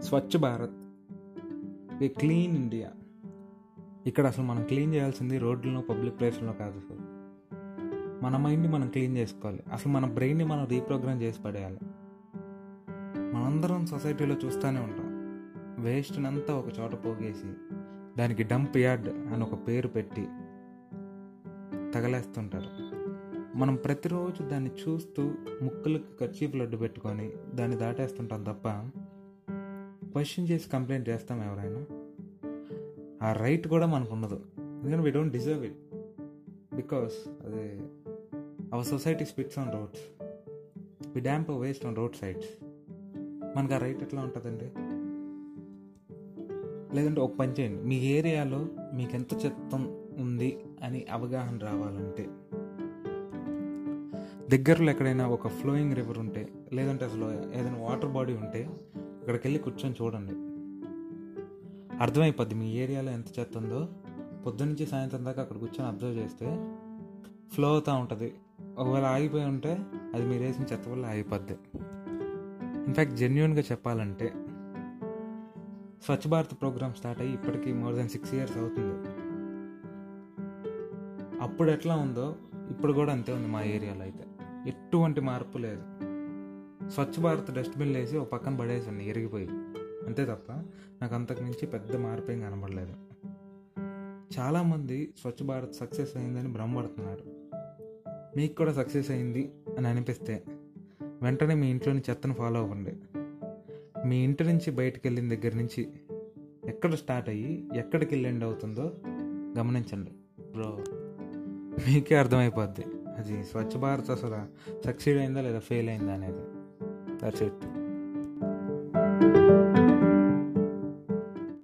Swachh Bharat. The clean India. ఇక్కడ అసలు మనం క్లీన్ చేయాల్సింది రోడ్లలో పబ్లిక్ ప్లేస్లో కాదు అసలు మన మైండ్ని మనం క్లీన్ చేసుకోవాలి. అసలు మన బ్రెయిన్ని మనం రీప్రోగ్రామ్ చేసి పడేయాలి. మనందరం సొసైటీలో చూస్తూనే ఉంటాం. వేస్ట్ని అంతా ఒక చోట పోగేసి దానికి డంప్ యార్డ్ అని ఒక పేరు పెట్టి తగలేస్తుంటారు. మనం ప్రతిరోజు దాన్ని చూస్తూ ముక్కులకు కర్చీఫ్ లడ్డు పెట్టుకొని దాన్ని దాటేస్తుంటాం తప్ప క్వశ్చన్ చేసి కంప్లైంట్ చేస్తాం ఎవరైనా. ఆ రైట్ కూడా మనకు ఉండదు. ఎందుకంటే we don't deserve it because అది our society spits on roads we dump waste on road sides మనకు ఆ రైట్ ఎట్లా ఉంటుందండి? లేదంటే ఒక పని చేయండి. మీ ఏరియాలో మీకు ఎంత చెత్తం ఉంది అని అవగాహన రావాలంటే. దగ్గరలో ఎక్కడైనా ఒక ఫ్లోయింగ్ రివర్ ఉంటే లేదంటే అసలు ఏదైనా వాటర్ బాడీ ఉంటే అక్కడికి వెళ్ళి కూర్చొని చూడండి. అర్థమైపోద్ది మీ ఏరియాలో ఎంత చెత్త ఉందో పొద్దునుంచి సాయంత్రం దాకా అక్కడ కూర్చొని అబ్జర్వ్ చేస్తే ఫ్లో అవుతూ ఉంటుంది. ఒకవేళ ఆగిపోయి ఉంటే అది మీరు వేసిన చెత్త వల్ల ఆగిపోద్ది. ఇన్ఫ్యాక్ట్ జెన్యున్గా చెప్పాలంటే స్వచ్ఛ భారత్ ప్రోగ్రామ్ స్టార్ట్ అయ్యి ఇప్పటికీ మోర్ దెన్ సిక్స్ ఇయర్స్ అవుతుంది. అప్పుడు ఎట్లా ఉందో ఇప్పుడు కూడా అంతే ఉంది మా ఏరియాలో అయితే. ఎటువంటి మార్పు లేదు. స్వచ్ఛ భారత్ డస్ట్బిన్ వేసి ఒక పక్కన పడేసాను ఎరిగిపోయి అంతే తప్ప నాకు అంతకు మించి పెద్ద మార్పు ఏం కనబడలేదు. చాలామంది స్వచ్ఛ భారత్ సక్సెస్ అయిందని భ్రమపడుతున్నారు. మీకు కూడా సక్సెస్ అయింది అని అనిపిస్తే వెంటనే మీ ఇంట్లోని చెత్తను ఫాలో అవ్వండి. మీ ఇంటి నుంచి బయటకు వెళ్ళిన దగ్గర నుంచి ఎక్కడ స్టార్ట్ అయ్యి ఎక్కడికి వెళ్ళి ఎండ్ అవుతుందో గమనించండి. బ్రో. మీకే అర్థమైపోద్ది. అది స్వచ్ఛ భారత్ అసలు సక్సీడ్ అయిందా లేదా ఫెయిల్ అయిందా అనేది. That's it